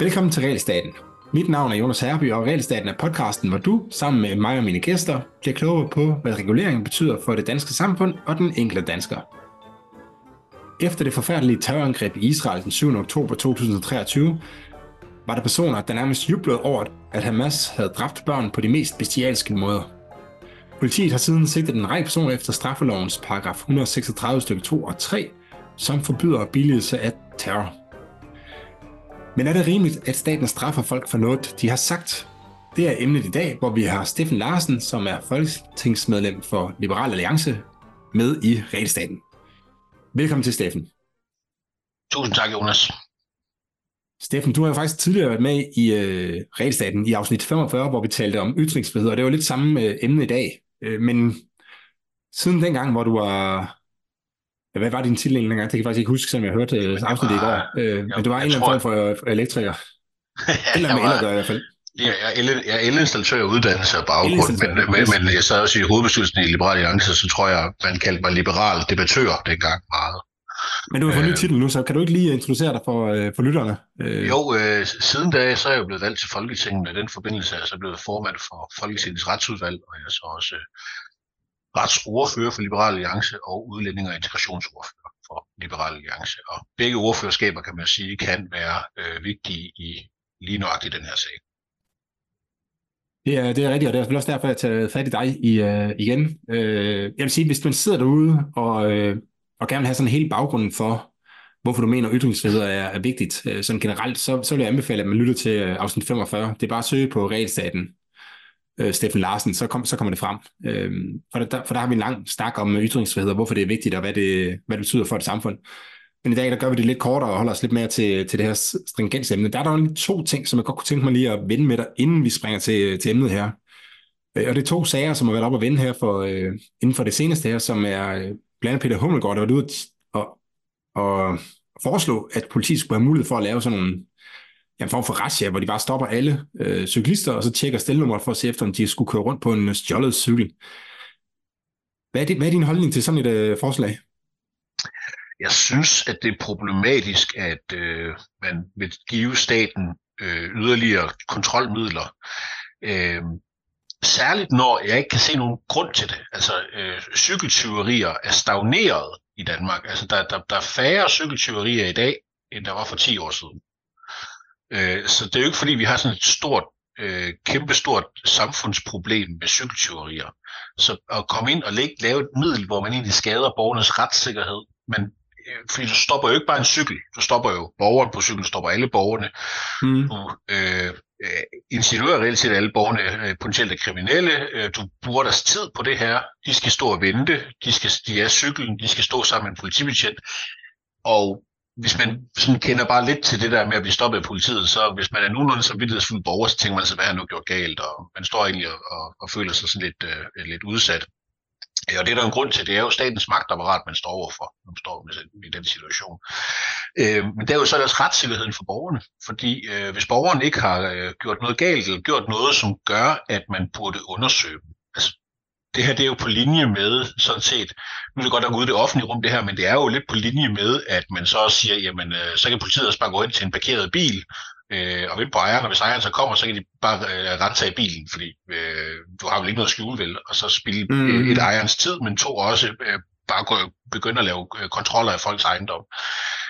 Velkommen til Realstaten. Mit navn er Jonas Herby, og Realstaten er podcasten, hvor du, sammen med mig og mine gæster, bliver klogere på, hvad reguleringen betyder for det danske samfund og den enkelte dansker. Efter det forfærdelige terrorangreb i Israel den 7. oktober 2023, var der personer, der nærmest jublede over, at Hamas havde dræbt børn på de mest bestialske måder. Politiet har siden sigtet en række personer efter straffelovens paragraf 136 stykke 2 og 3, som forbyder billigelse af terror. Men er det rimeligt, at staten straffer folk for noget, de har sagt? Det er emnet i dag, hvor vi har Steffen Larsen, som er folketingsmedlem for Liberal Alliance, med i Regelstaten. Velkommen til, Steffen. Tusind tak, Jonas. Steffen, du har jo faktisk tidligere været med i øh, Regelstaten i afsnit 45, hvor vi talte om ytringsfrihed, og det var lidt samme øh, emne i dag. Øh, men siden dengang, hvor du var Ja, hvad var din titel dengang? Det kan jeg faktisk ikke huske, som jeg hørte øh, afsnittet i går. Øh, jo, men du var en eller anden form for, for elektriker. eller med el i hvert fald. Ja, jeg er, jeg er elinstallatør af uddannelse og baggrund, men, men, men jeg sad også i hovedbestyrelsen i Liberal Alliance, så tror jeg, man kaldte mig liberal debattør dengang meget. Men du har fået øh, ny titel nu, så kan du ikke lige introducere dig for, øh, for lytterne? Øh. Jo, øh, siden da så er jeg blevet valgt til Folketinget, og den forbindelse er jeg så blevet formand for Folketingets retsudvalg, og jeg er så også retsordfører for Liberal Alliance og udlænding- og integrationsordfører for Liberal Alliance. Og begge ordførerskaber, kan man sige, kan være øh, vigtige i lige nøjagtigt den her sag. Det er, det er rigtigt, og det er også derfor, jeg har taget fat i dig i, uh, igen. Uh, jeg vil sige, hvis man sidder derude og, uh, og gerne vil have sådan en hel baggrunden for, hvorfor du mener, at ytringsfrihed er, er vigtigt, uh, sådan generelt, så, så vil jeg anbefale, at man lytter til uh, afsnit 45. Det er bare at søge på regelstaten øh, Steffen Larsen, så, kom, så kommer det frem. Øh, for, der, for der har vi en lang snak om øh, ytringsfrihed, og hvorfor det er vigtigt, og hvad det, hvad det betyder for et samfund. Men i dag, der gør vi det lidt kortere og holder os lidt mere til, til det her stringensemne. Der er der lige to ting, som jeg godt kunne tænke mig lige at vende med dig, inden vi springer til, til emnet her. Øh, og det er to sager, som har været op at vende her for, øh, inden for det seneste her, som er blandt andet Peter Hummelgaard, der var ude og, og foreslå, at politiet skulle have mulighed for at lave sådan nogle en form for razzia, hvor de bare stopper alle øh, cyklister, og så tjekker stelnummeret for at se efter, om de skulle køre rundt på en stjålet cykel. Hvad er, det, hvad er din holdning til sådan et øh, forslag? Jeg synes, at det er problematisk, at øh, man vil give staten øh, yderligere kontrolmidler. Øh, særligt når jeg ikke kan se nogen grund til det. Altså, øh, cykeltyverier er stagneret i Danmark. Altså, der, der, der er færre cykeltyverier i dag, end der var for 10 år siden. Øh, så det er jo ikke fordi, vi har sådan et stort, øh, kæmpestort samfundsproblem med cykeltyverier. Så at komme ind og lægge, lave et middel, hvor man egentlig skader borgernes retssikkerhed, men øh, fordi du stopper jo ikke bare en cykel, du stopper jo borgeren på cyklen, stopper alle borgerne. Mm. Du øh, øh insinuerer reelt set, alle borgerne øh, potentielt er kriminelle. Øh, du bruger deres tid på det her. De skal stå og vente. De, skal, de er cyklen. De skal stå sammen med en politibetjent. Og hvis man sådan kender bare lidt til det der med at blive stoppet af politiet, så hvis man er nogenlunde samvittighedsfuld borger, så tænker man sig, hvad har nu gjort galt, og man står egentlig og, og, og føler sig sådan lidt, øh, lidt udsat. Ja, og det er der en grund til, det er jo statens magtapparat, man står overfor, når man står i den situation. Øh, men det er jo så også retssikkerheden for borgerne, fordi øh, hvis borgeren ikke har øh, gjort noget galt, eller gjort noget, som gør, at man burde undersøge dem, altså det her det er jo på linje med, sådan set, nu er det godt at gå ud i det offentlige rum det her, men det er jo lidt på linje med, at man så også siger, jamen øh, så kan politiet også bare gå ind til en parkeret bil, øh, og på ejeren, og hvis ejeren så kommer, så kan de bare øh, rense af bilen, fordi øh, du har vel ikke noget at skjule vel, og så spille mm. øh, et ejerens tid, men to også øh, bare gå, begynde at lave øh, kontroller af folks ejendom.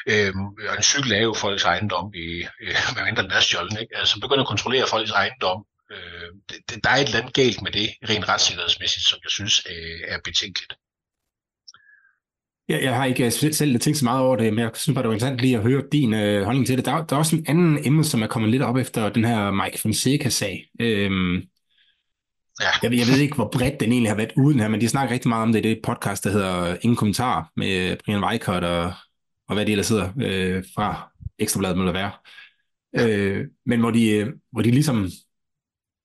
Øh, og en cykel er jo folks ejendom, i, øh, mindre den er stjålen, ikke? Altså begynde at kontrollere folks ejendom, Øh, det, der er et eller andet galt med det, rent retssikkerhedsmæssigt, som jeg synes øh, er betænkeligt. Ja, jeg har ikke selv tænkt så meget over det, men jeg synes bare, det var interessant lige at høre din øh, holdning til det. Der, der er også en anden emne, som er kommet lidt op efter den her Mike Fonseca-sag. Øhm, ja. jeg, jeg ved ikke, hvor bredt den egentlig har været uden her, men de snakker rigtig meget om det i det podcast, der hedder Ingen Kommentar med Brian Weikert og, og hvad de ellers sidder øh, fra Ekstrabladet må det være. Øh, men hvor de, øh, hvor de ligesom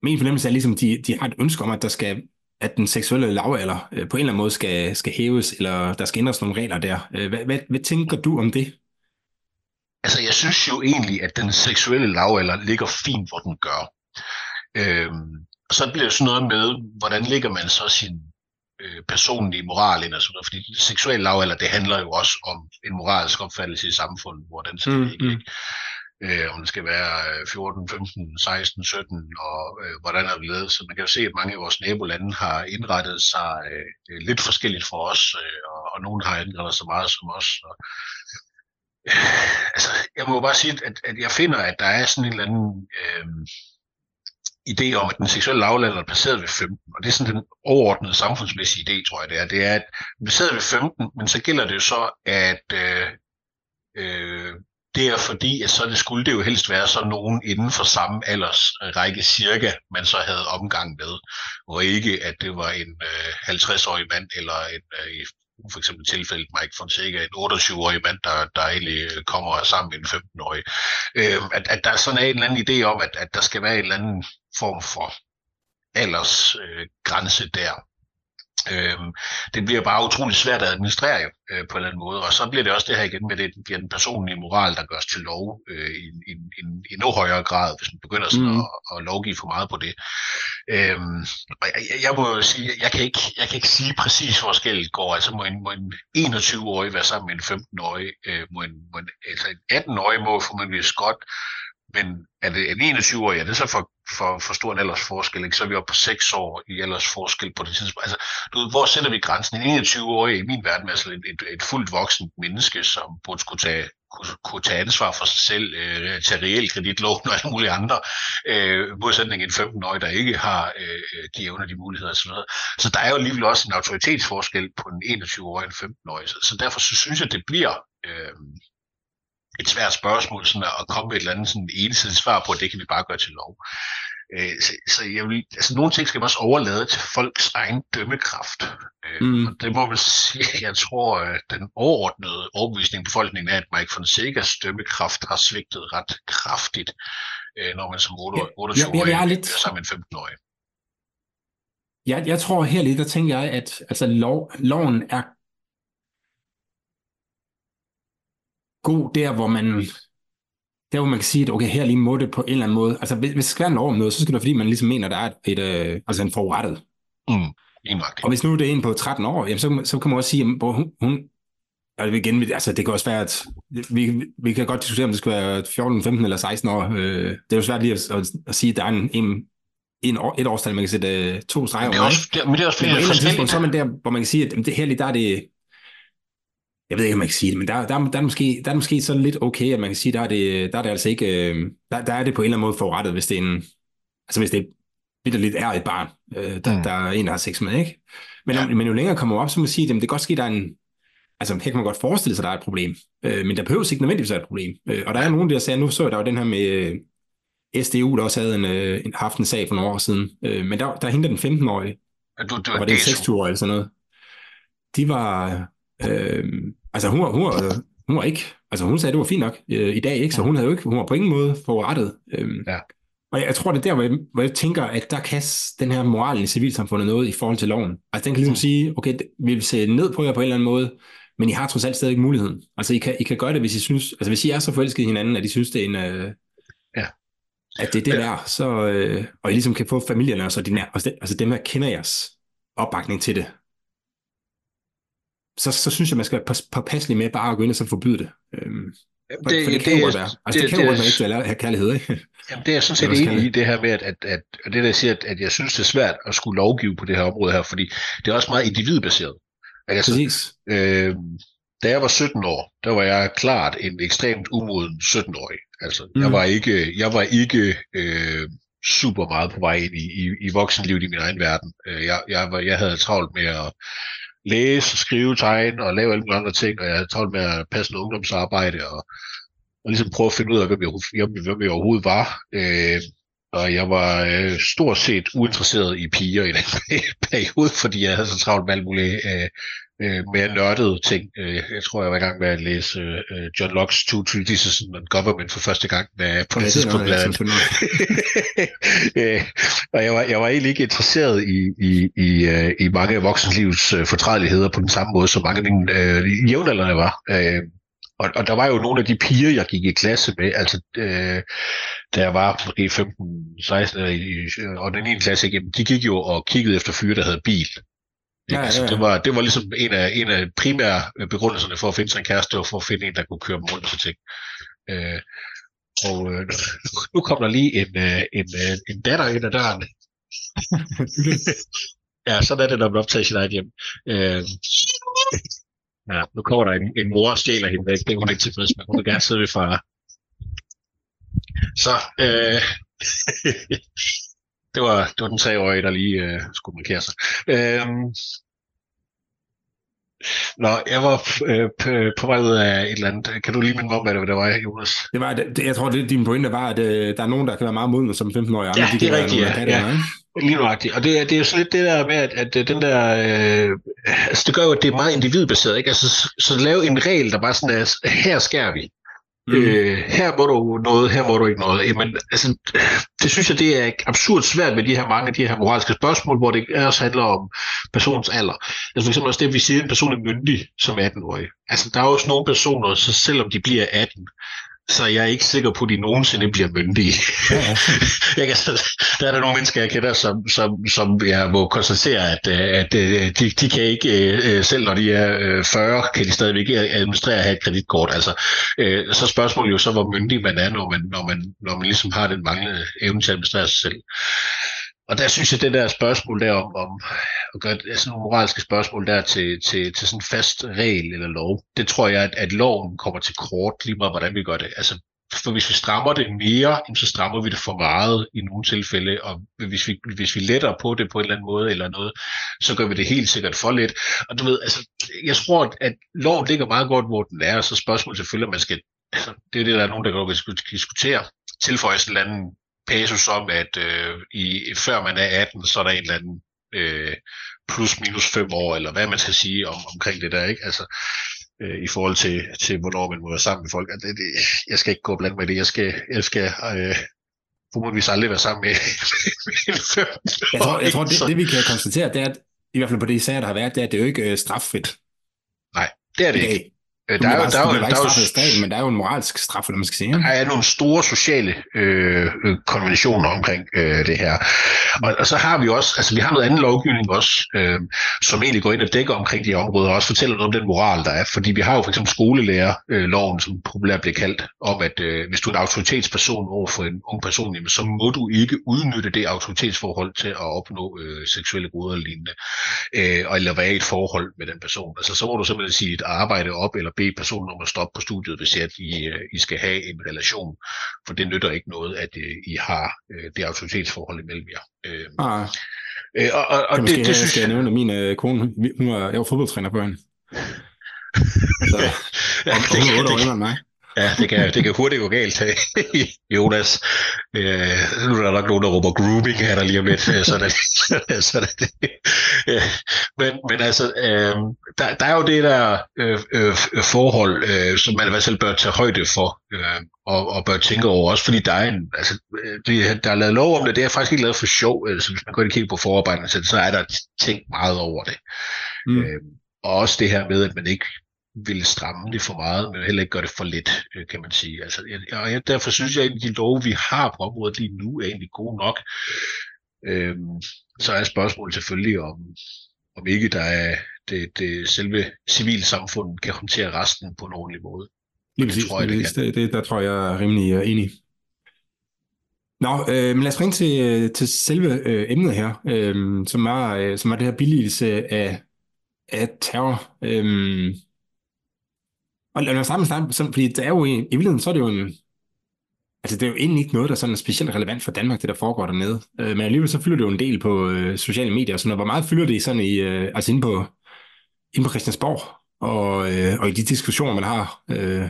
min fornemmelse er ligesom, de, de har et ønske om, at der skal at den seksuelle lavalder øh, på en eller anden måde skal, skal hæves, eller der skal ændres nogle regler der. Øh, hvad, hvad, hvad tænker du om det? Altså, jeg synes jo egentlig, at den seksuelle lavalder ligger fint, hvor den gør. Øhm, og så bliver det sådan noget med, hvordan ligger man så sin øh, personlige moral ind og sådan noget, fordi seksuel lavalder, det handler jo også om en moralsk opfattelse i samfundet, hvor den skal mm, ikke, mm. Øh, om det skal være 14, 15, 16, 17, og øh, hvordan er det ledet. Så man kan jo se, at mange af vores nabolande har indrettet sig øh, øh lidt forskelligt fra os, øh, og, og nogen har indrettet sig meget som os. Og, øh, altså, jeg må bare sige, at, at jeg finder, at der er sådan en eller anden... Øh, idé om, at den seksuelle lavlander er placeret ved 15, og det er sådan den overordnede samfundsmæssige idé, tror jeg det er, det er, at den er placeret ved 15, men så gælder det jo så, at øh, øh, det er fordi, at så det skulle det jo helst være så nogen inden for samme aldersrække øh, cirka, man så havde omgang med, og ikke at det var en øh, 50-årig mand eller en, øh, i for eksempel tilfældet Mike Fonseca, en 28-årig mand, der, der egentlig øh, kommer sammen med en 15-årig. Øh, at, at der sådan er en eller anden idé om, at, at der skal være en eller anden form for aldersgrænse øh, der. Øhm, det bliver bare utrolig svært at administrere øh, på en eller anden måde, og så bliver det også det her igen med, det bliver den personlige moral, der gøres til lov øh, i, i, i, i endnu højere grad, hvis man begynder sådan mm. at, at lovgive for meget på det. Øhm, og jeg, jeg må jo sige, jeg kan ikke, jeg kan ikke sige præcis, hvor skældet går. Altså må en, må en 21-årig være sammen med en 15-årig, øh, må en, må en, altså en 18-årig må formentlig godt men er det en 21-årig, er det så for, for, for stor en aldersforskel? Ikke? Så er vi oppe på 6 år i aldersforskel på det tidspunkt. Altså, du ved, hvor sætter vi grænsen? En 21-årig i min verden er altså et, et, et fuldt voksen menneske, som burde skulle tage, kunne, kunne tage ansvar for sig selv, øh, tage reelt kreditlån og alle mulige andre, øh, modsætning en 15-årig, der ikke har øh, de evner, de muligheder osv. Så, så der er jo alligevel også en autoritetsforskel på en 21-årig og en 15-årig. Så, så derfor så synes jeg, det bliver... Øh, et svært spørgsmål sådan at komme med et eller andet sådan ensidigt svar på, at det kan vi bare gøre til lov. Øh, så, så jeg vil, altså nogle ting skal man også overlade til folks egen dømmekraft. Øh, mm. Og det må man sige, jeg tror, at den overordnede overbevisning i befolkningen er, at Mike Fonsecas dømmekraft har svigtet ret kraftigt, øh, når man som 28-årig ja, lidt... sammen med en 15-årig. Jeg, jeg tror her lidt, der tænker jeg, at altså, lov, loven er god der, hvor man der hvor man kan sige, at okay, her lige må det på en eller anden måde. Altså, hvis, hvis det skal være en om noget, så skal det være, fordi man ligesom mener, at der er et, et, øh, altså en forurettet. Mm, og hvis nu det er en på 13 år, jamen, så, så kan man også sige, at hun, hun altså, igen, altså, det kan også være, at vi, vi kan godt diskutere, om det skal være 14, 15 eller 16 år. Øh, det er jo svært lige at, at, at sige, at der er en, en, en år, et årstal, man kan sætte uh, to streger over. Men det er også, det, men det er også men på så er man der, hvor man kan sige, at det her lige, der er det, jeg ved ikke, om man kan sige det, men der, der, der, er, måske, der er måske så lidt okay, at man kan sige, der er det, der er det altså ikke, øh, der, der er det på en eller anden måde forrettet, hvis det er en, altså hvis det er lidt er et barn, øh, der, mm. der er en, der har sex med, ikke? Men, ja. men jo længere kommer op, så må man sige, at det kan godt ske, der er en, altså her kan man godt forestille sig, at der er et problem, øh, men der behøver ikke nødvendigvis være et problem. Øh, og der er nogen, der siger, nu så jeg, der var den her med øh, SDU, der også havde en, øh, haft en sag for nogle år siden, øh, men der, der hentede den 15-årige, du, du, og var det 26 år eller sådan noget. De var, øh, Altså hun var, hun var, hun var ikke, altså hun sagde, at det var fint nok øh, i dag, ikke? så hun havde jo ikke, hun var på ingen måde forurettet. Øhm, ja. Og jeg, jeg tror, det er der, hvor jeg, hvor jeg tænker, at der kan den her moral i civilsamfundet noget i forhold til loven. Altså den kan ligesom sige, okay, vi vil se ned på jer på en eller anden måde, men I har trods alt stadig muligheden. Altså I kan, I kan gøre det, hvis I synes, altså hvis I er så forelskede i hinanden, at I synes, det er en, øh, ja. at det er det ja. der, så, øh, og I ligesom kan få familierne, og så de nær, altså, dem her kender jeres opbakning til det så, så synes jeg, man skal være påpasselig med bare at gå ind og så forbyde det. Øhm, det, for det kan det, jo være. Altså, det, det kan jo være ikke have kærlighed, ikke? Jamen, det er jeg sådan set enig i, det her med, at, at, at, at det der siger, at, at jeg synes, det er svært at skulle lovgive på det her område her, fordi det er også meget individbaseret. Altså, Præcis. Øh, da jeg var 17 år, der var jeg klart en ekstremt umoden 17-årig. Altså, mm. jeg var ikke, jeg var ikke øh, super meget på vej ind i, i, i voksenlivet i min egen verden. Øh, jeg, jeg, var, jeg havde travlt med at læse, skrive, tegne og lave alle mulige andre ting, og jeg havde travlt med at passe noget ungdomsarbejde og, og ligesom prøve at finde ud af, hvem jeg, hvem jeg overhovedet var. Øh, og jeg var øh, stort set uinteresseret i piger i den periode, fordi jeg havde så travlt med alle mulige øh, øh, mere nørdede ting. Øh, jeg tror, jeg var i gang med at læse øh, John Locke's Two Treatises on Government for første gang da, på det tidspunkt. øh, og jeg var, jeg var egentlig ikke interesseret i, i, i, øh, i mange af voksenlivets øh, fortrædeligheder på den samme måde, som mange af mine øh, jævnaldrende var. Øh, og, og der var jo nogle af de piger, jeg gik i klasse med, altså øh, da jeg var måske 15, 16 i, og den ene klasse igennem, de gik jo og kiggede efter fyre, der havde bil. Ja, ja, altså, ja. Det, var, det var ligesom en af, en af primære begrundelserne for at finde sig en kæreste, og for at finde en, der kunne køre dem rundt til ting. Øh, og øh, nu kommer der lige en, øh, en, øh, en datter ind ad døren. ja, sådan er det, når man optager sit eget hjem. Øh, ja, nu kommer der en, en mor og stjæler hende væk. Det er hun ikke tilfreds med. Hun vil gerne sidde ved far. Så, øh, det, var, det var den treårige, der lige øh, skulle markere sig. Øh, Nå, jeg var øh, på vej ud af et eller andet. Kan du lige minde mig om, hvad det var, Jonas? Det var, det, jeg tror, det din pointe var, at øh, der er nogen, der kan være meget modne som 15-årige. Ja, de det er rigtigt, ja. ja. Lige nøjagtigt. Og det, det er jo sådan lidt det der med, at, at øh, den der... Øh, altså det gør jo, at det er meget individbaseret. Ikke? Altså, så, så lave en regel, der bare sådan er, her skærer vi. Mm. Øh, her må du noget, her må du ikke noget. Jamen, altså, det synes jeg, det er absurd svært med de her mange af de her moralske spørgsmål, hvor det også handler om personens alder. Altså for eksempel også det, vi siger, at en person er myndig som 18-årig. Altså, der er også nogle personer, så selvom de bliver 18, så jeg er ikke sikker på, at de nogensinde bliver myndige. Ja. jeg kan, der er der nogle mennesker, jeg kender, som, som, som jeg må konstatere, at, at, at de, de kan ikke, øh, selv når de er 40, øh, kan de stadigvæk administrere at have et kreditkort. Altså, øh, så spørgsmålet jo så, hvor myndig man er, når man, når man, når man ligesom har den manglende evne til at administrere sig selv. Og der synes jeg, det der spørgsmål der om, om at gøre sådan altså nogle moralske spørgsmål der til, til, til sådan en fast regel eller lov, det tror jeg, at, at loven kommer til kort lige meget, hvordan vi gør det. Altså, for hvis vi strammer det mere, så strammer vi det for meget i nogle tilfælde, og hvis vi, hvis vi letter på det på en eller anden måde eller noget, så gør vi det helt sikkert for lidt. Og du ved, altså, jeg tror, at loven ligger meget godt, hvor den er, og så spørgsmålet selvfølgelig, at man skal, altså, det er det, der er nogen, der kan vil diskutere, tilføjes en eller anden passus om, at øh, i, før man er 18, så er der en eller anden øh, plus minus 5 år, eller hvad man skal sige om, omkring det der, ikke? Altså, øh, i forhold til, til, hvornår man må være sammen med folk. Det, det, jeg skal ikke gå blandt med det. Jeg skal, jeg skal øh, formodentligvis aldrig være sammen med, Jeg tror, jeg tror det, det, vi kan konstatere, det er, at i hvert fald på det sager, der har været, det er, at det er jo ikke øh, straffrit. Nej, det er det ikke. Øh, der er, jo, der, er, der, er jo, staten, men der er jo en moralsk straf, eller man skal sige. Der er nogle store sociale øh, øh, konventioner omkring øh, det her. Og, og så har vi også, altså vi har noget anden lovgivning også, øh, som egentlig går ind og dækker omkring de her områder, og også fortæller noget om den moral, der er. Fordi vi har jo for eksempel skolelærerloven, øh, som populært bliver kaldt, om at øh, hvis du er en autoritetsperson over for en ung person, jamen, så må du ikke udnytte det autoritetsforhold til at opnå øh, seksuelle goder eller lignende, øh, eller være i et forhold med den person. Altså så må du simpelthen sige et arbejde op, eller bede personen om at stoppe på studiet, hvis at I, øh, I skal have en relation. For det nytter ikke noget, at øh, I har øh, det autoritetsforhold imellem jer. ah. Øh, og, og, og det, det, det synes jeg... nævne, at min øh, kone, hun var, jeg var fodboldtræner på hende. Så, ja, det, hun er 8 år end mig. Ja, det kan, det kan hurtigt gå galt, Jonas. Øh, nu er der nok nogen, der råber grooming her der lige om lidt. Så det, så det, men, men altså, øh, der, der er jo det der øh, øh, forhold, øh, som man i hvert fald bør tage højde for, øh, og, og bør tænke over også, fordi der er en, altså, det, der er lavet lov om det, det er faktisk ikke lavet for sjov, altså hvis man går ind og kigger på forarbejderne, så er der tænkt meget over det. Mm. Øh, og også det her med, at man ikke vil stramme det for meget, men heller ikke gøre det for let, øh, kan man sige. Altså, jeg, og jeg, derfor synes jeg, at de love, vi har på området lige nu, er egentlig gode nok. Øhm, så er spørgsmålet selvfølgelig, om, om ikke der er det, det selve civilsamfundet kan håndtere resten på en ordentlig måde. Lige præcis, det, tror jeg, det, det, det, der tror jeg er rimelig uh, enig. Nå, øh, men lad os ringe til, øh, til selve øh, emnet her, øh, som, er, øh, som er det her billigelse af, af terror. Øh, og lad os med starte, sådan, fordi det er jo i, i virkeligheden, så er det jo en, altså det er jo egentlig ikke noget, der sådan er specielt relevant for Danmark, det der foregår dernede. Øh, men alligevel så fylder det jo en del på øh, sociale medier og sådan noget. Hvor meget fylder det sådan i, øh, altså inde på, inde på Christiansborg og, øh, og i de diskussioner, man har? Øh,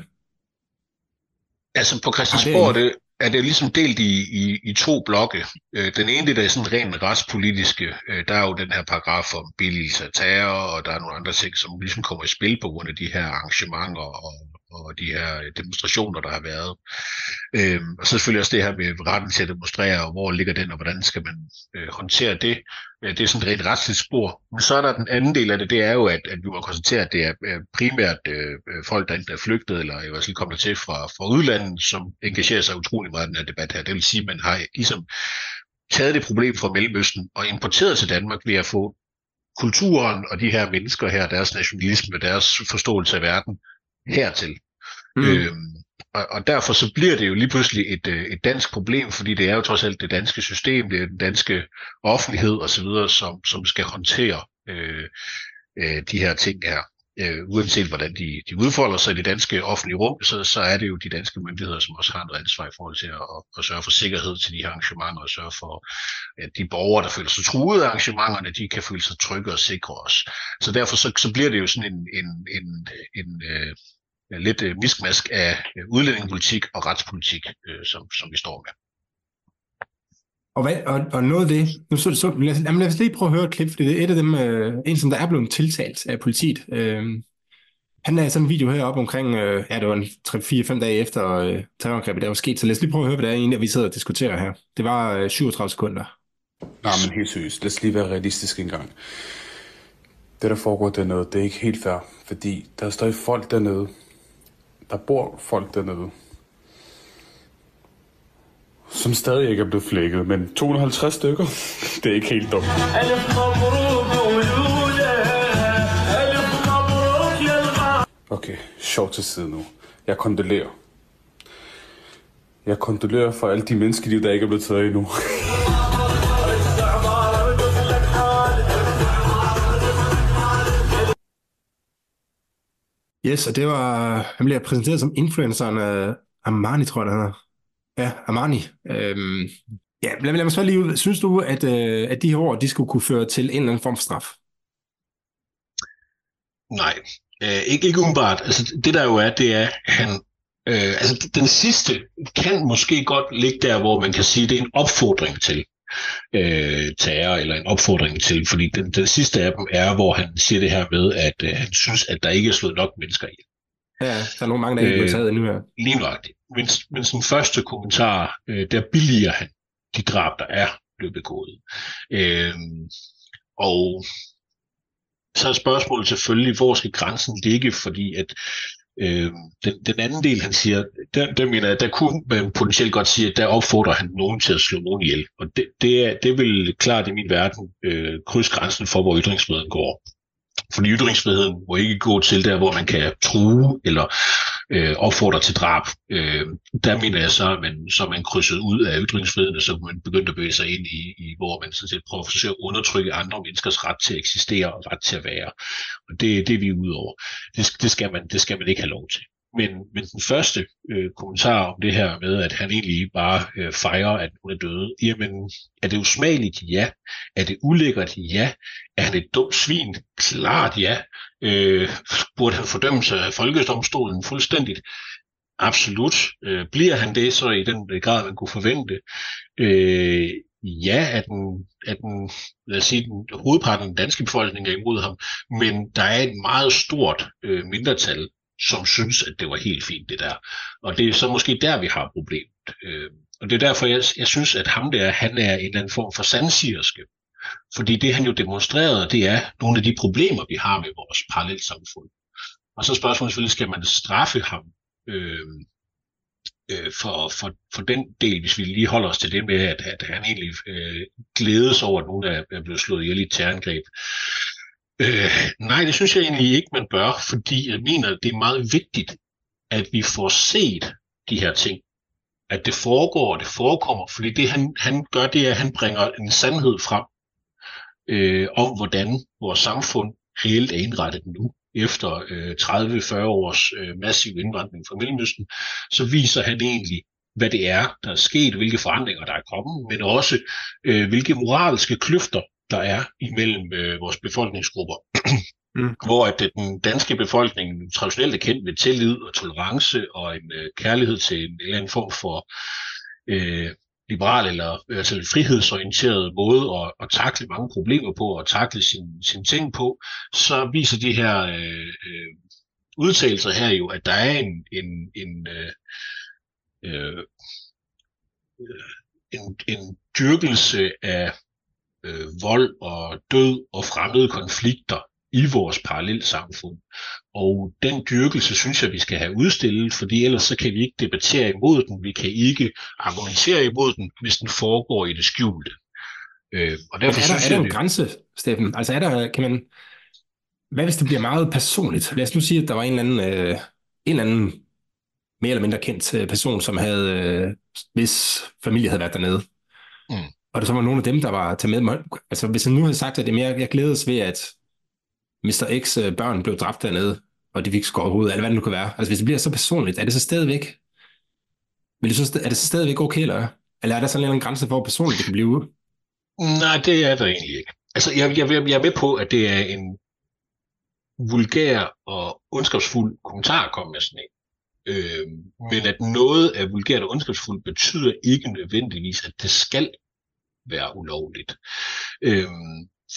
altså på Christiansborg, det, er det ligesom delt i, i, i to blokke. Øh, den ene, der er sådan rent retspolitiske, øh, der er jo den her paragraf om billigelse af terror, og der er nogle andre ting, som ligesom kommer i spil på grund af de her arrangementer og, og de her demonstrationer, der har været. Øhm, og så selvfølgelig også det her med retten til at demonstrere, og hvor ligger den, og hvordan skal man øh, håndtere det. Øh, det er sådan et rent retsligt spor. Men så er der den anden del af det, det er jo, at, at vi må konstatere, at det er primært øh, øh, folk, der enten er flygtet, eller i hvert fald kommer til fra, fra udlandet, som engagerer sig utrolig meget i den her debat her. Det vil sige, at man har ligesom taget det problem fra Mellemøsten og importeret til Danmark ved at få kulturen og de her mennesker her, deres nationalisme, deres forståelse af verden hertil. Mm. Øhm, og, og derfor så bliver det jo lige pludselig et, øh, et dansk problem, fordi det er jo trods alt det danske system, det er den danske offentlighed osv., som, som skal håndtere øh, øh, de her ting her. Øh, uanset hvordan de, de udfolder sig i det danske offentlige rum, så, så er det jo de danske myndigheder, som også har noget ansvar i forhold til at, at, at sørge for sikkerhed til de her arrangementer, og sørge for, at de borgere, der føler sig truet af arrangementerne, de kan føle sig trygge og sikre os. Så derfor så, så bliver det jo sådan en, en, en, en, en øh, lidt øh, miskmask af øh, udlændingepolitik og retspolitik, øh, som, som vi står med. Og, hvad, og, og noget af det, nu så, så lad, os, lad os lige prøve at høre et klip, fordi det er et af dem, øh, en som der er blevet tiltalt af politiet. Øh, han lavede sådan en video heroppe omkring, øh, ja det var 3-4-5 dage efter øh, terrorangrebet, der var sket, så lad os lige prøve at høre, hvad det er egentlig, vi sidder og diskuterer her. Det var øh, 37 sekunder. Nej, men helt seriøst, lad os lige være realistisk engang. Det, der foregår dernede, det er ikke helt fair, fordi der er stadig folk dernede, der bor folk dernede, som stadig ikke er blevet flækket, men 250 stykker, det er ikke helt dumt. Okay, sjov til side nu. Jeg kondolerer. Jeg kondolerer for alle de menneskeliv, der ikke er blevet taget endnu. Yes, og det var, han bliver præsenteret som influenceren af Armani, tror jeg, han er. Ja, Armani. Øhm, ja, lad, lad mig så lige ud. Synes du, at, øh, at de her år, de skulle kunne føre til en eller anden form for straf? Nej, øh, ikke, ikke umiddelbart. Altså, det der jo er, det er, han, øh, altså den sidste kan måske godt ligge der, hvor man kan sige, det er en opfordring til øh, terror, eller en opfordring til, fordi den, den sidste af dem er, hvor han siger det her med, at øh, han synes, at der ikke er slået nok mennesker i. Ja, der er nogle mange, der ikke er blevet taget endnu her. Lige nøjagtigt. Men, men som første kommentar, øh, der billiger han de drab, der er blevet begået. Øh, og så er spørgsmålet selvfølgelig, hvor skal grænsen ligge, fordi at Øh, den, den anden del, han siger, der, der mener jeg, der kunne man potentielt godt sige, at der opfordrer han nogen til at slå nogen ihjel. Og det, det, er, det vil klart i min verden øh, krydse grænsen for, hvor ytringsfriheden går. Fordi ytringsfriheden må ikke gå til der, hvor man kan true eller øh, opfordrer til drab. Øh, der mener jeg så, at man, så man krydset ud af ytringsfriheden, så man begyndte at bevæge sig ind i, i hvor man sådan set prøver at forsøge at undertrykke andre menneskers ret til at eksistere og ret til at være. Og det, det er vi ude over. Det, det, skal man, det skal man ikke have lov til. Men, men den første øh, kommentar om det her med, at han egentlig bare øh, fejrer, at hun er døde, jamen, er det usmageligt? Ja. Er det ulækkert? Ja. Er han et dumt svin? Klart ja. Øh, burde han fordømmes af Folkedomstolen fuldstændigt? Absolut. Øh, bliver han det så i den grad, man kunne forvente? Øh, ja, at den, at den, lad os sige, den hovedparten af den danske befolkning er imod ham, men der er et meget stort øh, mindretal, som synes, at det var helt fint det der. Og det er så måske der, vi har problemet. Øh, og det er derfor, jeg, jeg synes, at ham der, han er en eller anden form for sandsigerske. Fordi det, han jo demonstrerede, det er nogle af de problemer, vi har med vores parallelsamfund. Og så spørgsmålet selvfølgelig, skal man straffe ham øh, øh, for, for, for den del, hvis vi lige holder os til det med, at, at han egentlig øh, glædes over, at nogen er, er blevet slået ihjel i et terrorangreb. Øh, nej, det synes jeg egentlig ikke, man bør, fordi jeg mener, det er meget vigtigt, at vi får set de her ting. At det foregår, og det forekommer, fordi det han, han gør, det er, at han bringer en sandhed frem øh, om, hvordan vores samfund reelt er indrettet nu efter øh, 30-40 års øh, massiv indvandring fra Mellemøsten, så viser han egentlig, hvad det er, der er sket, hvilke forandringer der er kommet, men også øh, hvilke moralske kløfter der er imellem øh, vores befolkningsgrupper. Mm. Hvor at den danske befolkning traditionelt er kendt med tillid og tolerance og en øh, kærlighed til en eller anden form for øh, liberal eller altså frihedsorienteret måde at, at takle mange problemer på og takle sin, sin ting på, så viser de her øh, øh, udtalelser her jo, at der er en, en, en, øh, øh, en, en dyrkelse af øh, vold og død og fremmede konflikter i vores parallelsamfund. Og den dyrkelse synes jeg, vi skal have udstillet, fordi ellers så kan vi ikke debattere imod den, vi kan ikke argumentere imod den, hvis den foregår i det skjulte. Øh, og derfor er, der, er der en det... grænse, Steffen? Altså er der, kan man, hvad hvis det bliver meget personligt? Lad os nu sige, at der var en eller anden, øh, en eller anden mere eller mindre kendt øh, person, som havde, øh, hvis familie havde været dernede. Mm. Og der så var nogle af dem, der var til med. Altså hvis han nu havde sagt, at det mere, jeg glædes ved, at Mr. X øh, børn blev dræbt dernede, og de fik skåret hovedet, eller hvad det nu kan være. Altså hvis det bliver så personligt, er det så stadigvæk, vil det så, er det så stadigvæk okay, eller, eller er der sådan en grænse for, hvor personligt det kan blive? Nej, det er der egentlig ikke. Altså jeg, jeg, jeg er med på, at det er en vulgær og ondskabsfuld kommentar at komme med sådan en. Øh, men at noget er vulgært og ondskabsfuldt betyder ikke nødvendigvis, at det skal være ulovligt. Øh,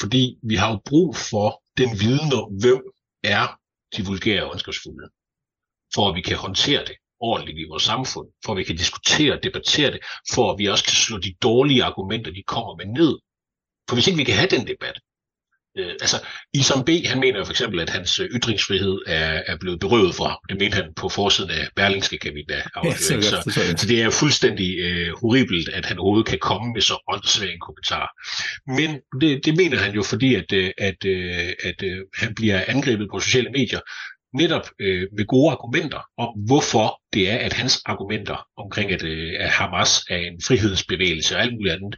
fordi vi har jo brug for den viden om, hvem er de vulgære og ondskabsfulde, for at vi kan håndtere det ordentligt i vores samfund, for at vi kan diskutere og debattere det, for at vi også kan slå de dårlige argumenter, de kommer med ned. For hvis ikke vi kan have den debat, Øh, altså, Isam B. han mener for eksempel, at hans øh, ytringsfrihed er, er blevet berøvet for ham. Det mente han på forsiden af Berlingske, kan vi da afsløre. Ja, så, så, så det er fuldstændig øh, horribelt, at han overhovedet kan komme med så åndssvag en kommentar. Men det, det mener han jo, fordi at, øh, at, at, at, at han bliver angrebet på sociale medier, netop øh, med gode argumenter om, hvorfor det er, at hans argumenter omkring, at, øh, at Hamas er en frihedsbevægelse og alt muligt andet,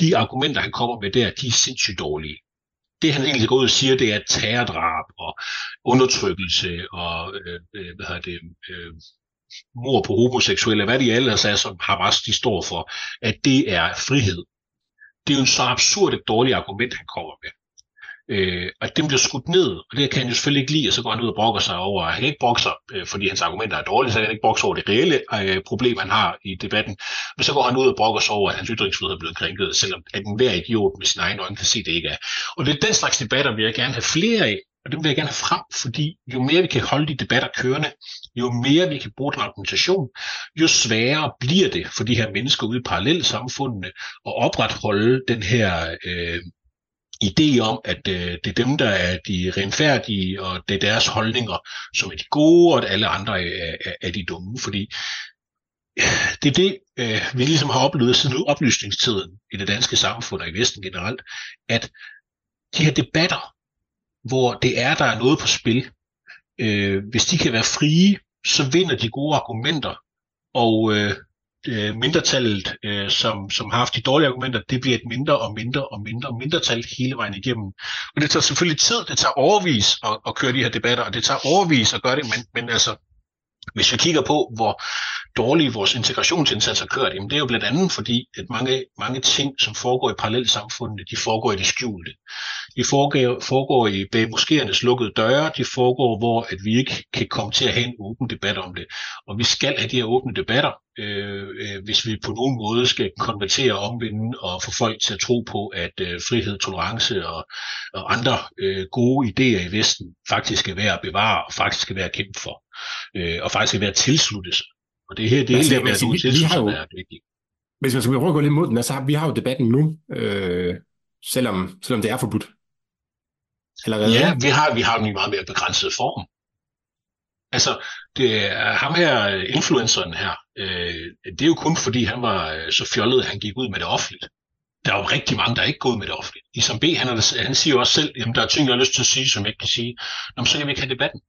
de argumenter, han kommer med der, de er sindssygt dårlige det han egentlig går ud og siger, det er terrordrab og undertrykkelse og øh, øh hvad hedder det, øh, mor på homoseksuelle, hvad de ellers er, som Hamas de står for, at det er frihed. Det er jo en så absurd et dårligt argument, han kommer med. Øh, og dem bliver skudt ned, og det kan han jo selvfølgelig ikke lide, og så går han ud og brokker sig over, han kan ikke brokke sig, øh, fordi hans argumenter er dårlige, så han kan ikke brokke sig over det reelle øh, problem, han har i debatten, men så går han ud og brokker sig over, at hans ytringsfrihed er blevet krænket, selvom at enhver idiot med sin egen øjne kan se, det ikke er. Og det er den slags debatter, vil jeg gerne have flere af, og dem vil jeg gerne have frem, fordi jo mere vi kan holde de debatter kørende, jo mere vi kan bruge den argumentation, jo sværere bliver det for de her mennesker ude i parallelsamfundene at opretholde den her øh, idé om, at øh, det er dem, der er de renfærdige, og det er deres holdninger, som er de gode, og at alle andre er, er, er de dumme. Fordi øh, det er det, øh, vi ligesom har oplevet siden oplysningstiden i det danske samfund og i Vesten generelt, at de her debatter, hvor det er, der er noget på spil, øh, hvis de kan være frie, så vinder de gode argumenter, og øh, øh, mindretallet, øh, som, som har haft de dårlige argumenter, det bliver et mindre og mindre og mindre og mindretal hele vejen igennem. Og det tager selvfølgelig tid, det tager overvis at, at køre de her debatter, og det tager overvis at gøre det, men, men altså, hvis vi kigger på, hvor dårlige vores integrationsindsatser kørt, jamen det er jo blandt andet fordi, at mange, mange ting, som foregår i parallelsamfundene, de foregår i det skjulte. De foregår, foregår i bag moskéernes lukkede døre, de foregår, hvor at vi ikke kan komme til at have en åben debat om det. Og vi skal have de her åbne debatter, øh, øh, hvis vi på nogen måde skal konvertere omvende og få folk til at tro på, at øh, frihed, tolerance og, og andre øh, gode idéer i Vesten faktisk er værd at bevare og faktisk er værd at kæmpe for. Øh, og faktisk er værd at tilslutte sig. Og det her, det er altså, det, vi, vi har jo, er vigtigt. Hvis man skal prøve at gå lidt mod den, så har vi har jo debatten nu, øh, selvom, selvom det er forbudt. Hvad? Ja, vi har, vi har den i meget mere begrænset form. Altså, det er ham her, influenceren her, øh, det er jo kun fordi, han var øh, så fjollet, at han gik ud med det offentligt. Der er jo rigtig mange, der ikke går ud med det offentligt. Isam B, han, er, han siger jo også selv, at der er ting, jeg har lyst til at sige, som jeg ikke kan sige. Nå, så kan vi ikke have debatten.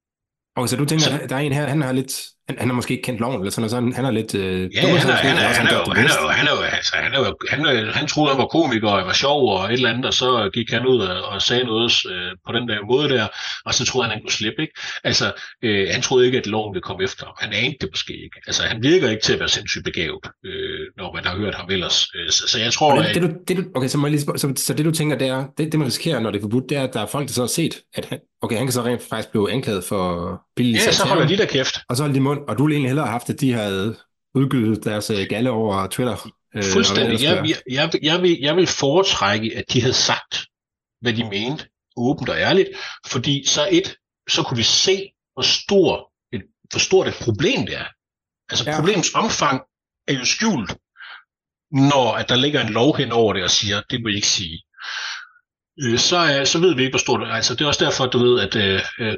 Og så du tænker, så, der er en her, han har lidt, han, han har måske ikke kendt loven, eller sådan noget, så han, er lidt... Øh, ja, han, er, han, er, han, er, han, er, han, er, altså, han, er, han, er, han troede, han var komiker og var sjov og et eller andet, og så gik han ud og, og sagde noget øh, på den der måde der, og så troede han, han kunne slippe, ikke? Altså, øh, han troede ikke, at loven ville komme efter ham. Han anede det måske ikke. Altså, han virker ikke til at være sindssygt begavet, øh, når man har hørt ham ellers. Øh, så, så jeg tror... det, det, du, det, du, okay, så, må jeg lige, så, så det du tænker, det, er, det, det man risikerer, når det er forbudt, det er, at der er folk, der så har set, at han, okay, han kan så rent faktisk blive anklaget for billig Ja, så holder de der kæft. Og så holder de mund, og du ville egentlig hellere have haft, at de havde udgivet deres øh, galle over Twitter. Øh, Fuldstændig. Jeg, jeg, jeg, jeg, vil, jeg vil foretrække, at de havde sagt, hvad de mente, åbent og ærligt, fordi så et, så kunne vi se, hvor, stor et, hvor stort et problem det er. Altså ja. problemets omfang er jo skjult, når at der ligger en lov hen over det og siger, det må I ikke sige øh, så, er, så ved vi ikke, hvor stort det er. Altså, det er også derfor, du ved, at øh, øh,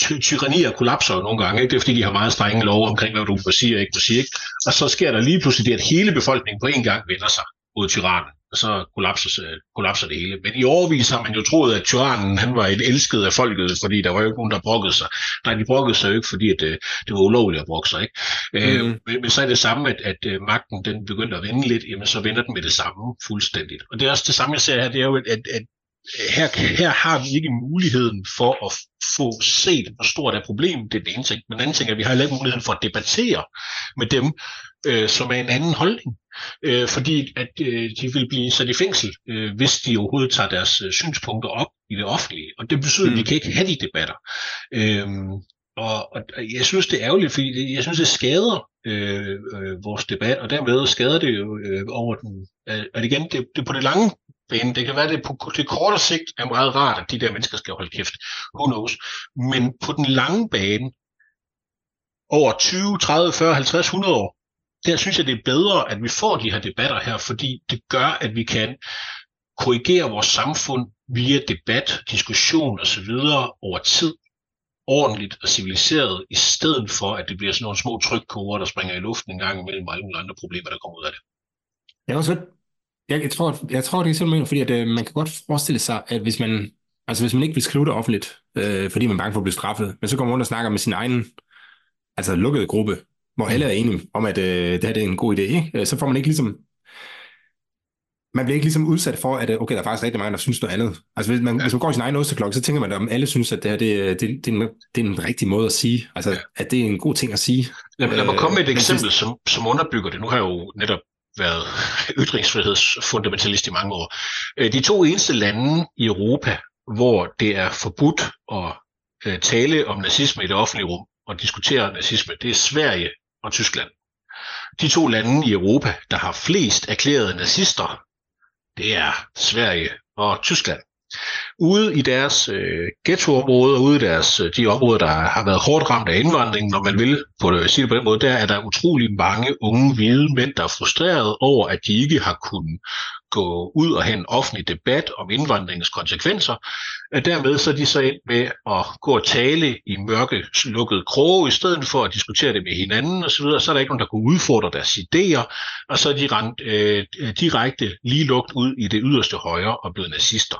ty- tyrannier kollapser nogle gange. Ikke? Det er fordi, de har meget strenge lov omkring, hvad du må sige og ikke må sige. Ikke? Og så sker der lige pludselig det, at hele befolkningen på en gang vender sig mod tyrannen og så kollapser, kollapser det hele. Men i overvis har man jo troet, at tyrannen han var et elsket af folket, fordi der var jo ikke nogen, der brokkede sig. Nej, de brokkede sig jo ikke, fordi at, øh, det var ulovligt at brokke sig. Ikke? Mm. Øh, men, men så er det samme, at, at øh, magten den begynder at vende lidt, jamen så vender den med det samme fuldstændigt. Og det er også det samme, jeg ser her, det er jo, at, at her, her har vi ikke muligheden for at få set, hvor stort er problemet. Det er den ene ting. Men den anden ting er, at vi har heller ikke muligheden for at debattere med dem, øh, som er en anden holdning. Øh, fordi at øh, de vil blive sat i fængsel, øh, hvis de overhovedet tager deres øh, synspunkter op i det offentlige. Og det betyder, mm. at vi kan ikke have de debatter. Øh, og, og jeg synes, det er ærgerligt, fordi jeg synes, det skader øh, øh, vores debat, og dermed skader det jo øh, over den. Øh, og igen, det, det på det lange bane. Det kan være, det på det korte sigt er meget rart, at de der mennesker skal holde kæft. Who knows? Men på den lange bane, over 20, 30, 40, 50, 100 år, der synes jeg, det er bedre, at vi får de her debatter her, fordi det gør, at vi kan korrigere vores samfund via debat, diskussion osv. over tid, ordentligt og civiliseret, i stedet for, at det bliver sådan nogle små trykkoger, der springer i luften en gang imellem alle mulige andre problemer, der kommer ud af det. Jeg, også, jeg, jeg, tror, jeg tror, det er simpelthen, fordi at, øh, man kan godt forestille sig, at hvis man, altså hvis man ikke vil skrive det offentligt, øh, fordi man er bange for at blive straffet, men så kommer man rundt og snakker med sin egen altså lukkede gruppe, hvor alle er enige om, at øh, det her det er en god idé, ikke? Øh, så får man ikke ligesom man bliver ikke ligesom udsat for, at øh, okay, der er faktisk rigtig mange, der synes noget andet. Altså hvis man, ja. hvis man går i sin egen osteklokke, så tænker man, at alle synes, at det her det, det, det, er en, det er en rigtig måde at sige. Altså, ja. at det er en god ting at sige. Lad, lad mig komme med et øh, eksempel, synes... som, som underbygger det. Nu har jeg jo netop været ytringsfrihedsfundamentalist i mange år. De to eneste lande i Europa, hvor det er forbudt at tale om nazisme i det offentlige rum og diskutere nazisme, det er Sverige og Tyskland. De to lande i Europa, der har flest erklærede nazister, det er Sverige og Tyskland. Ude i deres øh, ghettoområder, ude i deres, øh, de områder, der har været hårdt ramt af indvandringen, når man vil på det, sige det på den måde, der er der utrolig mange unge hvide mænd, der er frustreret over, at de ikke har kunnet gå ud og have en offentlig debat om indvandringens konsekvenser. At dermed så er de så ind med at gå og tale i mørke, lukkede kroge, i stedet for at diskutere det med hinanden osv., så, så er der ikke nogen, der kunne udfordre deres idéer, og så er de rent, øh, direkte lige lugt ud i det yderste højre og blevet nazister.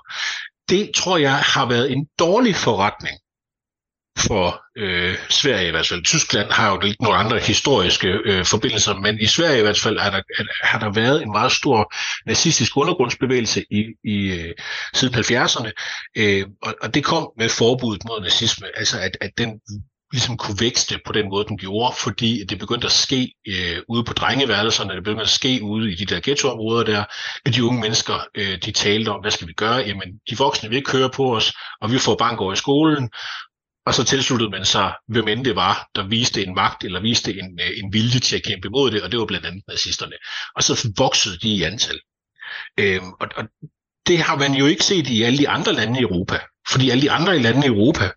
Det tror jeg har været en dårlig forretning for øh, Sverige i hvert fald. Tyskland har jo lidt nogle andre historiske øh, forbindelser, men i Sverige i hvert fald er der, har der været en meget stor nazistisk undergrundsbevægelse i, i øh, siden 70'erne, øh, og, og det kom med forbuddet mod nazisme, altså at, at den ligesom kunne vækste på den måde, den gjorde, fordi det begyndte at ske øh, ude på drengeværelserne, det begyndte at ske ude i de der ghettoområder der, at de unge mennesker, øh, de talte om, hvad skal vi gøre? Jamen, de voksne vil ikke køre på os, og vi får bank over i skolen, og så tilsluttede man sig, hvem end det var, der viste en magt eller viste en, øh, en vilje til at kæmpe imod det, og det var blandt andet nazisterne. Og så voksede de i antal. Øhm, og, og det har man jo ikke set i alle de andre lande i Europa. Fordi alle de andre lande i Europa,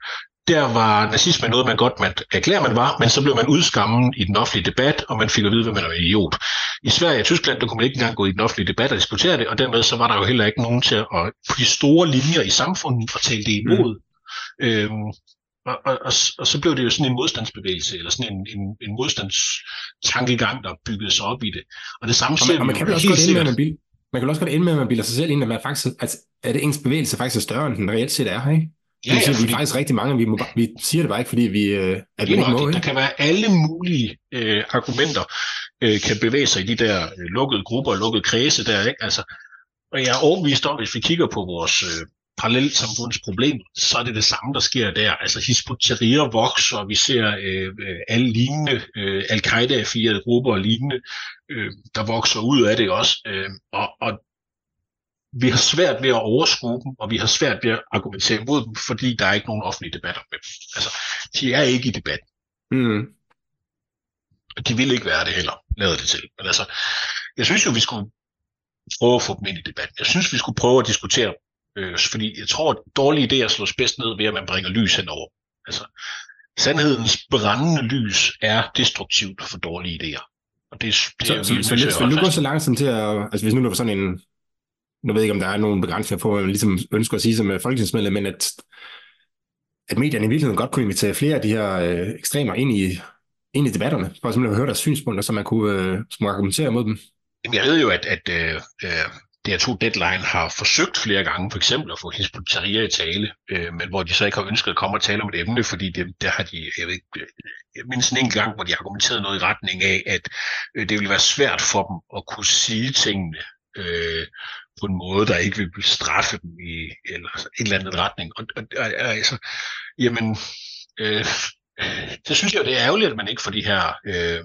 der var nazisme noget, man godt man erklærer, man var, men så blev man udskammet i den offentlige debat, og man fik at vide, hvad man var idiot. I Sverige og Tyskland, der kunne man ikke engang gå i den offentlige debat og diskutere det, og dermed så var der jo heller ikke nogen til at på de store linjer i samfundet og tale det imod. Mm. Øhm, og, og, og, og så blev det jo sådan en modstandsbevægelse, eller sådan en, en, en modstandstankegang, der byggede sig op i det. Og det samme ser og man, man kan vel også godt ende med, man, bil, man kan også godt ende med, at man bilder sig selv ind, at, man faktisk, at, at ens bevægelse faktisk er større, end den reelt set er, ikke? Ja, ja, fordi... Vi er faktisk rigtig mange, vi, må, vi siger det bare ikke, fordi vi, øh, at vi ikke må. Der kan være alle mulige øh, argumenter, øh, kan bevæge sig i de der øh, lukkede grupper og lukkede kredse der. Ikke? Altså, og jeg er overbevist om, hvis vi kigger på vores øh, parallelsamfundsproblem, så er det det samme, der sker der. Altså Hizb vokser, og vi ser øh, øh, alle lignende øh, al-Qaida-affilierede grupper og lignende, øh, der vokser ud af det også. Øh, og, og vi har svært ved at overskue dem, og vi har svært ved at argumentere imod dem, fordi der er ikke nogen offentlige debatter med dem. Altså, de er ikke i debat. Mm. De vil ikke være det heller, lavet det til. Men altså, jeg synes jo, vi skulle prøve at få dem ind i debatten. Jeg synes, vi skulle prøve at diskutere Øh, fordi jeg tror, at dårlige idéer slås bedst ned ved, at man bringer lys henover. Altså, sandhedens brændende lys er destruktivt for dårlige idéer. Og det, det så, er så, så, så, så nu går så langsomt til at, altså hvis nu der var sådan en, nu ved jeg ikke, om der er nogen begrænsninger på, hvad man ligesom ønsker at sige som øh, folketingsmedlem, men at, at medierne i virkeligheden godt kunne invitere flere af de her øh, ekstremer ind i, ind i debatterne, for simpelthen at høre deres synspunkter, så man kunne, øh, så man argumentere mod dem. Jeg ved jo, at, at øh, øh DR2 Deadline har forsøgt flere gange, for eksempel at få Hizbut i tale, øh, men hvor de så ikke har ønsket at komme og tale om et emne, fordi det, der har de, jeg ved ikke, øh, jeg mindst en gang, hvor de har argumenteret noget i retning af, at øh, det ville være svært for dem at kunne sige tingene øh, på en måde, der ikke vil straffe dem i eller en eller anden retning. Og, og, og altså, jamen, øh, det synes jeg, det er ærgerligt, at man ikke får de her øh,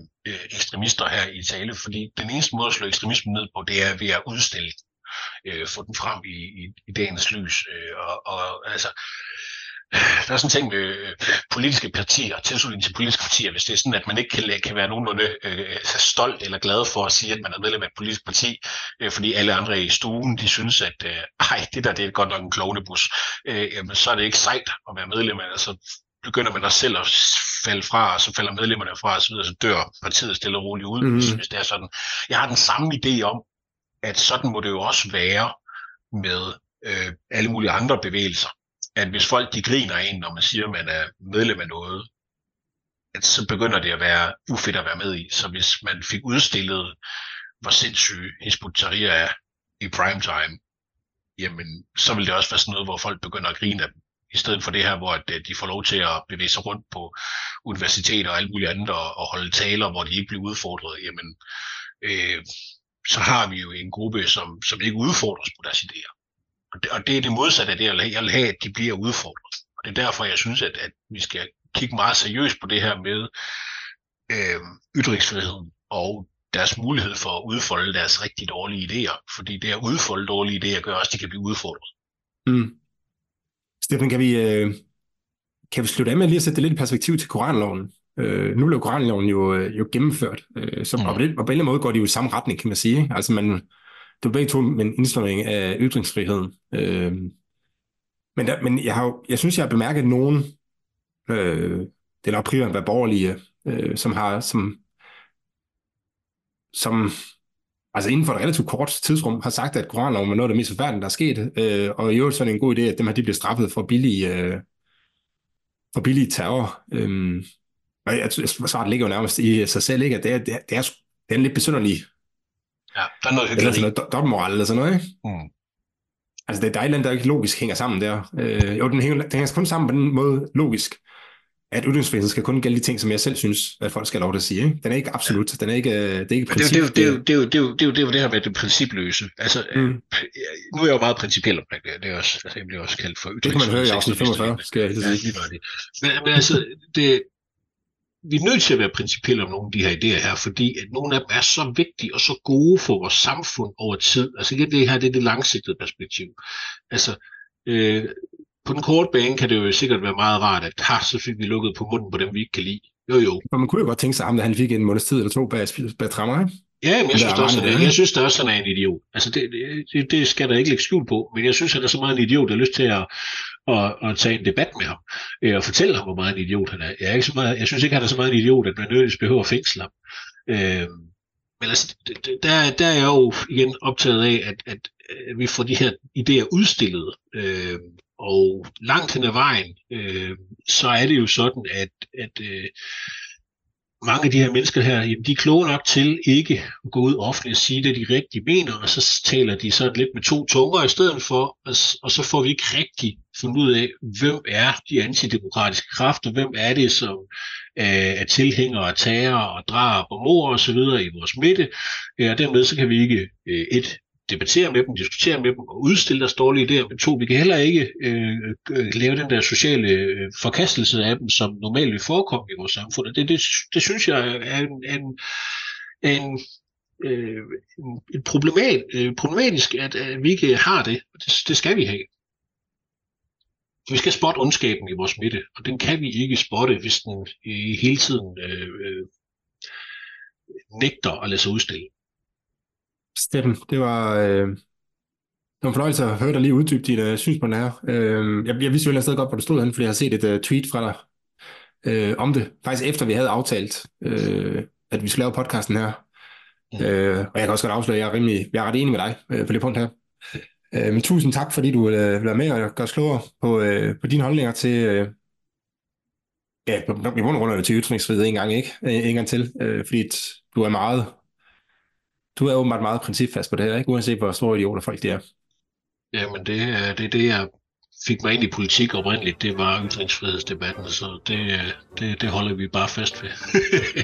ekstremister her i tale, fordi den eneste måde at slå ekstremismen ned på, det er ved at udstille den, øh, få den frem i, i, i dagens lys. Øh, og, og altså, der er sådan en ting med øh, politiske partier, tilslutning til politiske partier, hvis det er sådan, at man ikke kan, kan være nogenlunde øh, stolt eller glad for at sige, at man er medlem af et politisk parti, øh, fordi alle andre i stuen, de synes, at øh, ej, det der det er godt nok en klovnebus, øh, jamen, så er det ikke sejt at være medlem af, altså begynder man også selv at falde fra, og så falder medlemmerne fra, og så, videre, så dør partiet stille og roligt ud, mm. hvis, hvis det er sådan. Jeg har den samme idé om, at sådan må det jo også være med øh, alle mulige andre bevægelser. At hvis folk de griner en, når man siger, at man er medlem af noget, at så begynder det at være ufedt at være med i. Så hvis man fik udstillet, hvor sindssyg Hizbut Tahrir er i primetime, jamen så vil det også være sådan noget, hvor folk begynder at grine af dem i stedet for det her, hvor øh, de får lov til at bevæge sig rundt på universiteter og alt muligt andet og, og holde taler, hvor de ikke bliver udfordret, jamen øh, så har vi jo en gruppe, som, som ikke udfordres på deres idéer. Og det, og det er det modsatte af det, jeg vil have, at de bliver udfordret. Og det er derfor, jeg synes, at, at vi skal kigge meget seriøst på det her med øh, ytringsfriheden og deres mulighed for at udfolde deres rigtig dårlige idéer. Fordi det at udfolde dårlige idéer gør også, at de kan blive udfordret. Mm. Stefan, kan vi, øh, kan vi slutte af med lige at sætte det lidt i perspektiv til koranloven? Øh, nu blev koranloven jo, øh, jo gennemført, øh, så, mm. og, på og på en eller anden måde går de jo i samme retning, kan man sige. Altså man, det var begge to med en indsnævring af ytringsfriheden. Øh, men, der, men jeg, har, jeg synes, jeg har bemærket nogen, øh, det er nok primært være borgerlige, øh, som har, som, som altså inden for et relativt kort tidsrum, har sagt, at koranloven var noget af det mest forfærdelige, der er sket, øh, og i øvrigt så er det en god idé, at dem her de bliver straffet for billige, øh, for billige terror. Øh, og jeg, svaret ligger jo nærmest i sig selv, ikke? at det er, det er, det er, det er en lidt besynderlig Ja, der er noget hyggeligt. Eller sådan noget dobbeltmoral eller sådan noget, ikke? Mm. Altså, det er dejligt, der ikke logisk hænger sammen der. Øh, jo, den hænger, den hænger kun sammen på den måde logisk, at ytringsfriheden skal kun gælde de ting, som jeg selv synes, at folk skal have lov til at sige. Ikke? Den er ikke absolut, den er ikke, øh, det er ikke princip. Det er jo det, det, det, det, det, det her med det principløse. Altså, øh, mm. nu er jeg jo meget principiel omkring det. Det er også, altså, jeg bliver også kaldt for ytringsfrihed. Det kan man høre i afsnit 45, skal jeg sige. Ja, men, men altså, det, vi er nødt til at være principielle om nogle af de her idéer her, fordi at nogle af dem er så vigtige og så gode for vores samfund over tid. Altså igen, det her det er det langsigtede perspektiv. Altså, øh, på den korte bane kan det jo sikkert være meget rart, at ha, så fik vi lukket på munden på dem, vi ikke kan lide. Jo, jo. Men man kunne jo godt tænke sig, at han fik en måneds tid eller to bag, bag trammer, ikke? Ja, men jeg synes, også, at, jeg synes der også, at han er en idiot. Altså, det, det, det skal der ikke lægge skjul på, men jeg synes, at han er så meget en idiot, der har lyst til at, at, at tage en debat med ham, øh, og fortælle ham, hvor meget en idiot han er. Jeg, er ikke så meget, jeg synes ikke, han er så meget en idiot, at man nødvendigvis behøver at fængsle ham. Øh, men altså, der, der er jeg jo igen optaget af, at, at, at vi får de her idéer udstillet, øh, og langt hen ad vejen, øh, så er det jo sådan, at, at øh, mange af de her mennesker her, jamen, de er kloge nok til ikke at gå ud offentligt og sige det, de rigtig mener, og så taler de sådan lidt med to tunger i stedet for, og, og så får vi ikke rigtig fundet ud af, hvem er de antidemokratiske kræfter, hvem er det, som øh, er tilhængere af terror og drab og mor og så videre i vores midte, øh, og dermed så kan vi ikke øh, et debattere med dem, diskutere med dem og udstille deres dårlige idéer, men to, vi kan heller ikke øh, øh, lave den der sociale øh, forkastelse af dem, som normalt vil forekomme i vores samfund. Og det, det, det synes jeg er en, en, en øh, en problemat, øh, problematisk, at, at vi ikke har det. det. Det skal vi have. Vi skal spotte ondskaben i vores midte, og den kan vi ikke spotte, hvis den i hele tiden øh, øh, nægter at lade sig udstille. Steffen, det var, øh, det var en fornøjelse at høre dig lige uddybe dit uh, synspunkt her. Øh, jeg, jeg vidste jo stadig godt, hvor du stod hen, fordi jeg har set et uh, tweet fra dig øh, om det, faktisk efter vi havde aftalt, øh, at vi skulle lave podcasten her. Mm. Øh, og jeg kan også godt afsløre, at jeg er, rimelig, jeg er ret enig med dig øh, på det punkt her. Øh, men tusind tak, fordi du øh, vil være med og gøre os klogere på, øh, på dine holdninger til, øh, ja, i bund og grund til ytringsfrihed en gang, ikke? En gang til, øh, fordi du er meget du er åbenbart meget principfast på det her, ikke? uanset hvor store idioter folk de er. Jamen, det er det, det, jeg fik mig ind i politik oprindeligt, det var ytringsfrihedsdebatten, så det, det, det holder vi bare fast ved.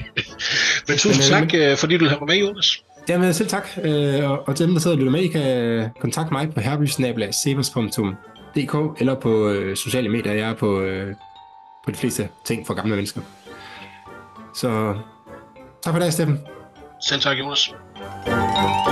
Men tusind tak, øh, fordi du har med, Jonas. Jamen selv tak, øh, og til dem, der sidder og lytter med, I kan kontakte mig på herbysnabla.severs.dk eller på øh, sociale medier. Jeg er på, på de fleste ting for gamle mennesker. Så tak for det, Steffen. Selv tak, Jonas. Música